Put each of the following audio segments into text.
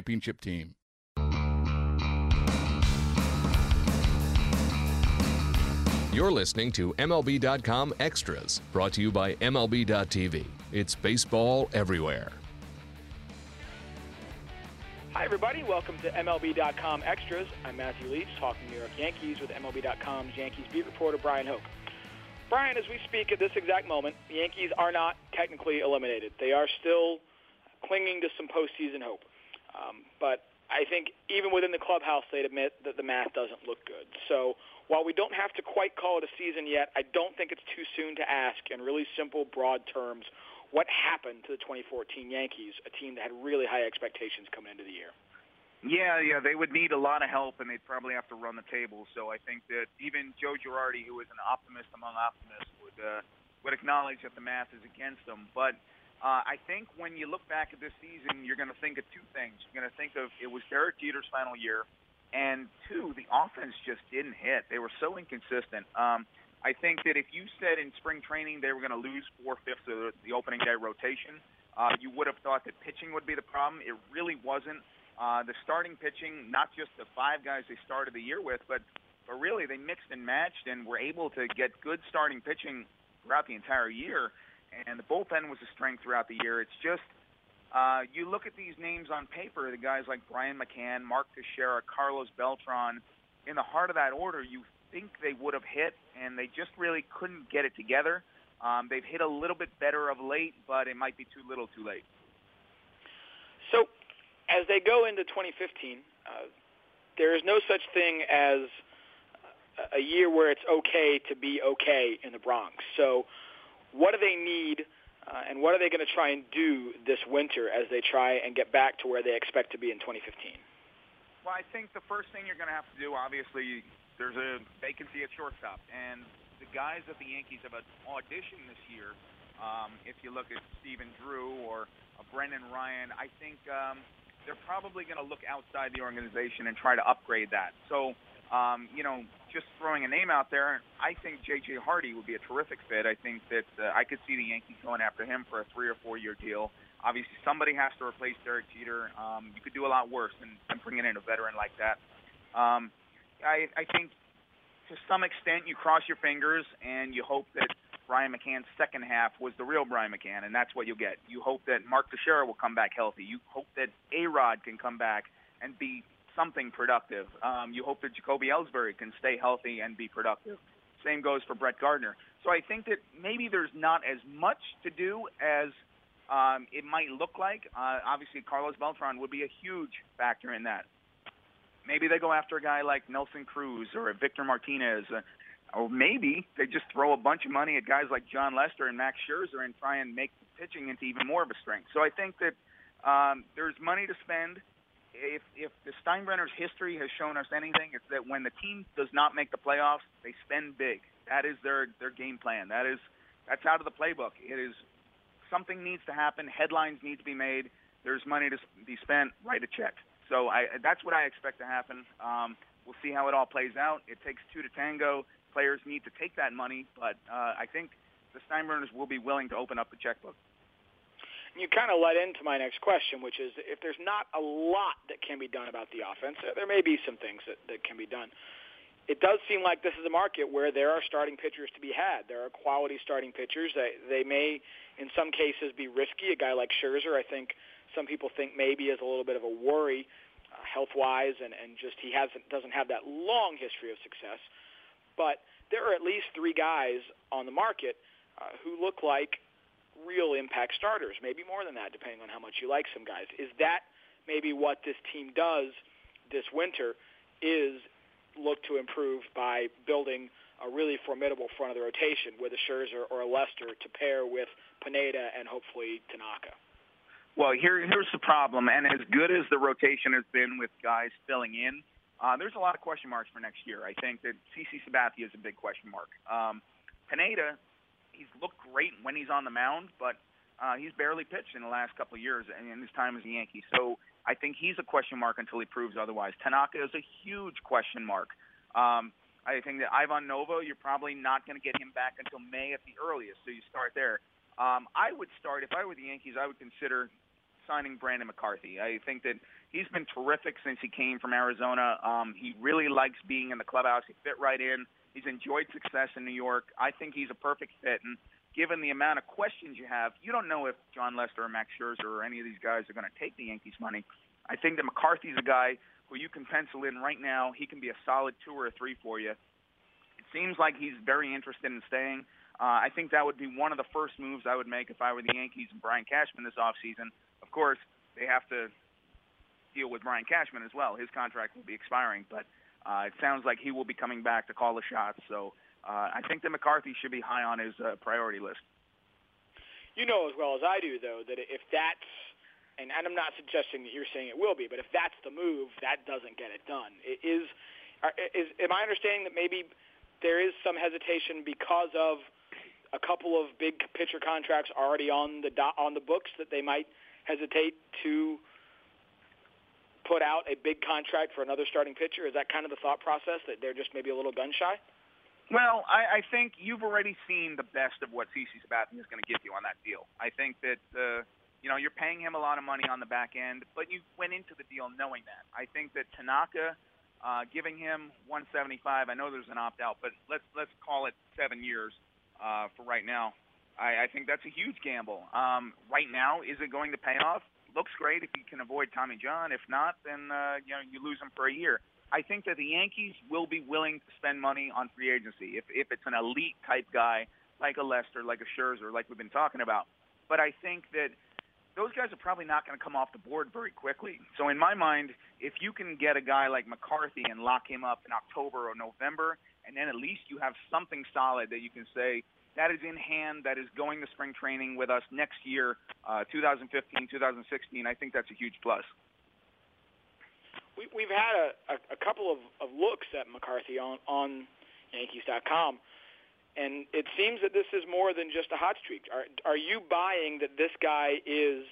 championship team. You're listening to MLB.com Extras, brought to you by MLB.tv. It's baseball everywhere. Hi, everybody. Welcome to MLB.com Extras. I'm Matthew Leach, talking to New York Yankees with MLB.com's Yankees beat reporter Brian Hoch. Brian, as we speak at this exact moment, the Yankees are not technically eliminated. They are still clinging to some postseason hope. Um, but I think even within the clubhouse, they'd admit that the math doesn't look good. So while we don't have to quite call it a season yet, I don't think it's too soon to ask in really simple, broad terms what happened to the 2014 Yankees, a team that had really high expectations coming into the year. Yeah, yeah, they would need a lot of help, and they'd probably have to run the table. So I think that even Joe Girardi, who is an optimist among optimists, would uh, would acknowledge that the math is against them. But uh, I think when you look back at this season, you're going to think of two things. You're going to think of it was Derek Jeter's final year, and two, the offense just didn't hit. They were so inconsistent. Um, I think that if you said in spring training they were going to lose four fifths of the opening day rotation, uh, you would have thought that pitching would be the problem. It really wasn't. Uh, the starting pitching, not just the five guys they started the year with, but but really they mixed and matched and were able to get good starting pitching throughout the entire year and the bullpen was a strength throughout the year. It's just uh, you look at these names on paper, the guys like Brian McCann, Mark Teixeira, Carlos Beltran. In the heart of that order, you think they would have hit, and they just really couldn't get it together. Um, they've hit a little bit better of late, but it might be too little, too late. So, as they go into 2015, uh, there is no such thing as a year where it's okay to be okay in the Bronx. So what do they need, uh, and what are they going to try and do this winter as they try and get back to where they expect to be in 2015? Well, I think the first thing you're going to have to do, obviously, there's a vacancy at shortstop, and the guys that the Yankees have auditioned this year, um, if you look at Stephen Drew or uh, Brendan Ryan, I think um, they're probably going to look outside the organization and try to upgrade that. So um, you know, just throwing a name out there, I think J.J. Hardy would be a terrific fit. I think that uh, I could see the Yankees going after him for a three or four year deal. Obviously, somebody has to replace Derek Jeter. Um, you could do a lot worse than, than bringing in a veteran like that. Um, I, I think to some extent you cross your fingers and you hope that Brian McCann's second half was the real Brian McCann, and that's what you'll get. You hope that Mark Teixeira will come back healthy. You hope that A Rod can come back and be something productive. Um, you hope that Jacoby Ellsbury can stay healthy and be productive. Same goes for Brett Gardner. So I think that maybe there's not as much to do as um, it might look like. Uh, obviously, Carlos Beltran would be a huge factor in that. Maybe they go after a guy like Nelson Cruz or Victor Martinez, uh, or maybe they just throw a bunch of money at guys like Jon Lester and Max Scherzer and try and make pitching into even more of a strength. So I think that um, there's money to spend if if the Steinbrenner's history has shown us anything, it's that when the team does not make the playoffs, they spend big. That is their their game plan. That is that's out of the playbook. It is something needs to happen. Headlines need to be made. There's money to be spent. Write a check. So I that's what I expect to happen. Um, we'll see how it all plays out. It takes two to tango. Players need to take that money, but uh, I think the Steinbrenners will be willing to open up the checkbook you kind of led into my next question, which is if there's not a lot that can be done about the offense, there may be some things that, that can be done. it does seem like this is a market where there are starting pitchers to be had. There are quality starting pitchers. They they may, in some cases, be risky. A guy like Scherzer, I think some people think maybe is a little bit of a worry, uh, health wise, and and just he hasn't doesn't have that long history of success. But there are at least three guys on the market uh, who look like real impact starters. Maybe more than that, depending on how much you like some guys. Is that maybe what this team does this winter? Is look to improve by building a really formidable front of the rotation with a Scherzer or a Lester to pair with Pineda and hopefully Tanaka. Well, here here's the problem, and as good as the rotation has been with guys filling in, uh, there's a lot of question marks for next year. I think that CC Sabathia is a big question mark. Um, Pineda, he's looked great when he's on the mound, but uh, he's barely pitched in the last couple of years and in his time as a Yankee. So I think he's a question mark until he proves otherwise. Tanaka is a huge question mark. Um, I think that Ivan Nova, you're probably not going to get him back until May at the earliest, so you start there. Um, I would start, if I were the Yankees, I would consider signing Brandon McCarthy. I think that he's been terrific since he came from Arizona. Um, he really likes being in the clubhouse. He fit right in. He's enjoyed success in New York. I think he's a perfect fit. And given the amount of questions you have, you don't know if Jon Lester or Max Scherzer or any of these guys are going to take the Yankees' money. I think that McCarthy's a guy who you can pencil in right now. He can be a solid two or a three for you. It seems like he's very interested in staying. Uh, I think that would be one of the first moves I would make if I were the Yankees and Brian Cashman this offseason. Of course, they have to deal with Brian Cashman as well. His contract will be expiring, but uh, it sounds like he will be coming back to call the shots. So uh, I think that McCarthy should be high on his uh, priority list. You know as well as I do, though, that if that's and, and I'm not suggesting that you're saying it will be, but if that's the move, that doesn't get it done. It is, is am I understanding that maybe there is some hesitation because of a couple of big pitcher contracts already on the do, on the books that they might hesitate to put out a big contract for another starting pitcher? Is that kind of the thought process that they're just maybe a little gun shy? Well, I, I think you've already seen the best of what CC Sabathia is going to give you on that deal. I think that uh, you know you're paying him a lot of money on the back end, but you went into the deal knowing that. I think that Tanaka, uh, giving him 175, I know there's an opt out, but let's let's call it seven years uh, for right now. I, I think that's a huge gamble. Um, right now, is it going to pay off? Looks great if you can avoid Tommy John. If not, then uh, you know you lose him for a year. I think that the Yankees will be willing to spend money on free agency if if it's an elite type guy like a Lester, like a Scherzer, like we've been talking about. But I think that those guys are probably not going to come off the board very quickly. So in my mind, if you can get a guy like McCarthy and lock him up in October or November, and then at least you have something solid that you can say that is in hand, that is going to spring training with us next year, uh, 2015, 2016. I think that's a huge plus we, we've had a, a, a couple of, of looks at McCarthy on, on Yankees.com, and it seems that this is more than just a hot streak. Are, are you buying that this guy is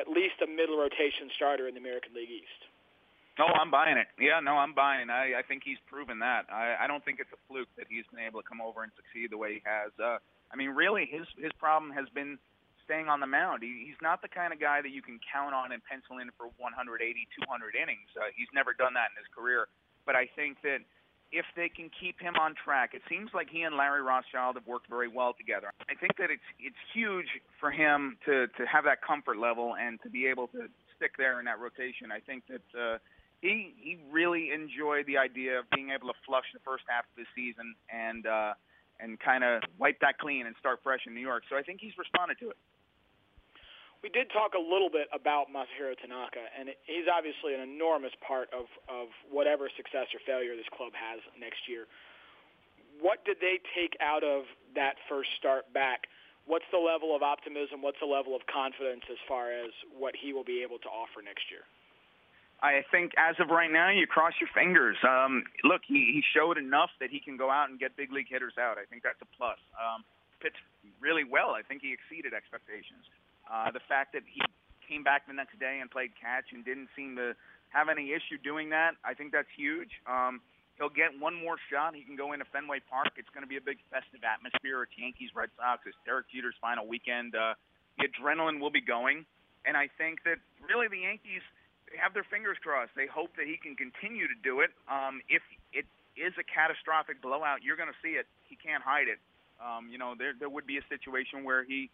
at least a middle rotation starter in the American League East? No, I'm buying it. Yeah, no, I'm buying. I, I think he's proven that. I, I don't think it's a fluke that he's been able to come over and succeed the way he has. Uh, I mean, really, his his problem has been staying on the mound. He, he's not the kind of guy that you can count on and pencil in for 180, 200 innings. Uh, he's never done that in his career. But I think that if they can keep him on track, it seems like he and Larry Rothschild have worked very well together. I think that it's it's huge for him to to have that comfort level and to be able to stick there in that rotation. I think that uh, he he really enjoyed the idea of being able to flush the first half of the season and uh, and kind of wipe that clean and start fresh in New York. So I think he's responded to it we did talk a little bit about Masahiro Tanaka, and he's obviously an enormous part of, of whatever success or failure this club has next year. What did they take out of that first start back? What's the level of optimism? What's the level of confidence as far as what he will be able to offer next year? I think as of right now, you cross your fingers. Um, look, he, he showed enough that he can go out and get big league hitters out. I think that's a plus. Um, pitched really well. I think he exceeded expectations. Uh, the fact that he came back the next day and played catch and didn't seem to have any issue doing that, I think that's huge. Um, he'll get one more shot. He can go into Fenway Park. It's going to be a big festive atmosphere. It's Yankees Red Sox. It's Derek Jeter's final weekend. Uh, the adrenaline will be going, and I think that really the Yankees they have their fingers crossed. They hope that he can continue to do it. Um, if it is a catastrophic blowout, you're going to see it. He can't hide it. Um, you know, there there would be a situation where he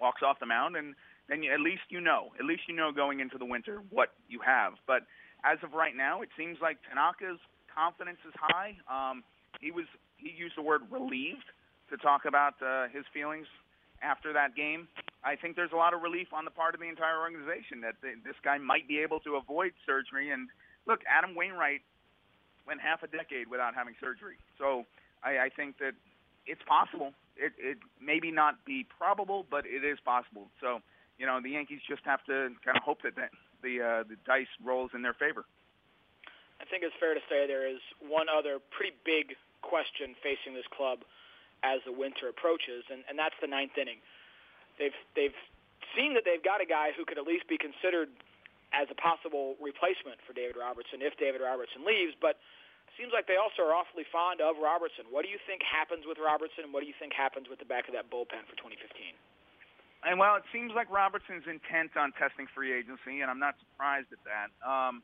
walks off the mound, and then at least you know, at least you know going into the winter what you have. But as of right now, it seems like Tanaka's confidence is high. Um, he was he used the word relieved to talk about uh, his feelings after that game. I think there's a lot of relief on the part of the entire organization that the, this guy might be able to avoid surgery. And look, Adam Wainwright went half a decade without having surgery, so I, I think that it's possible. It, it maybe not be probable, but it is possible. So, you know, the Yankees just have to kind of hope that the the, uh, the dice rolls in their favor. I think it's fair to say there is one other pretty big question facing this club as the winter approaches, and, and that's the ninth inning. They've they've seen that they've got a guy who could at least be considered as a possible replacement for David Robertson if David Robertson leaves, but seems like they also are awfully fond of Robertson. What do you think happens with Robertson, what do you think happens with the back of that bullpen for 2015? And well, it seems like Robertson's intent on testing free agency, and I'm not surprised at that. Um,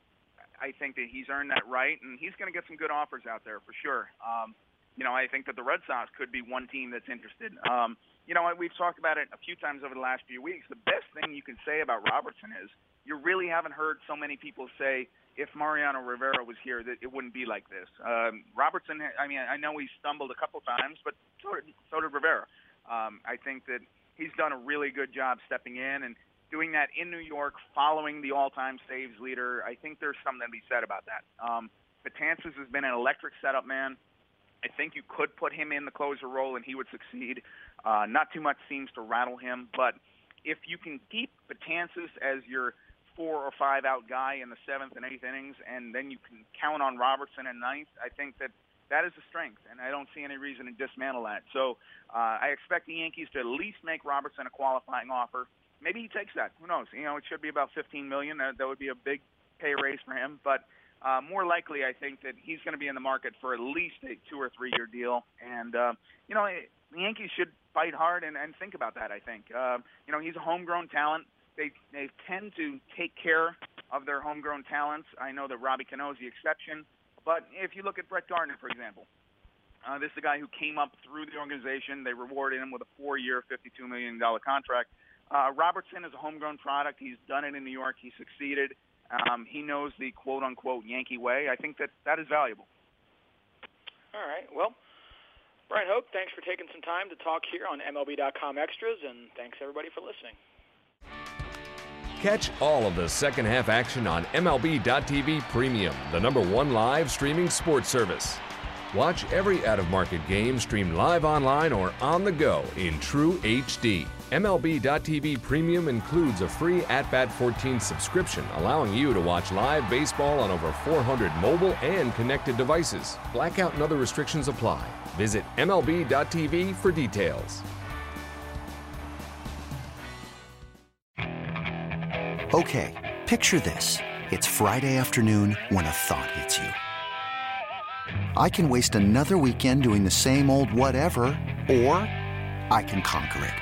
I think that he's earned that right, and he's going to get some good offers out there for sure. Um, you know, I think that the Red Sox could be one team that's interested. Um, you know, we've talked about it a few times over the last few weeks. The best thing you can say about Robertson is you really haven't heard so many people say if Mariano Rivera was here, that it wouldn't be like this. Um, Robertson, I mean, I know he stumbled a couple times, but so did, so did Rivera. Um, I think that he's done a really good job stepping in and doing that in New York, following the all-time saves leader. I think there's something to be said about that. Um, Betances has been an electric setup man. I think you could put him in the closer role and he would succeed. Uh, not too much seems to rattle him, but if you can keep Betances as your four or five out guy in the seventh and eighth innings, and then you can count on Robertson in ninth. I think that that is a strength, and I don't see any reason to dismantle that. So uh, I expect the Yankees to at least make Robertson a qualifying offer. Maybe he takes that. Who knows? You know, it should be about 15 million. That, that would be a big pay raise for him, but. Uh, more likely, I think that he's going to be in the market for at least a two or three year deal. And, uh, you know, the Yankees should fight hard and, and think about that, I think. Uh, you know, he's a homegrown talent they they tend to take care of their homegrown talents. I know that Robbie Cano is the exception, but if you look at Brett Gardner, for example, uh, this is a guy who came up through the organization. They rewarded him with a four-year, $52 million contract. Uh, Robertson is a homegrown product. He's done it in New York. He succeeded. Um, he knows the quote-unquote Yankee way. I think that that is valuable. All right. Well, Brian Hoch, thanks for taking some time to talk here on MLB.com Extras, and thanks everybody for listening. Catch all of the second half action on MLB.tv Premium, the number one live streaming sports service. Watch every out of market game streamed live online or on the go in true HD. MLB.tv Premium includes a free At Bat 14 subscription, allowing you to watch live baseball on over 400 mobile and connected devices. Blackout and other restrictions apply. Visit MLB.tv for details. Okay, picture this. It's Friday afternoon when a thought hits you. I can waste another weekend doing the same old whatever, or I can conquer it.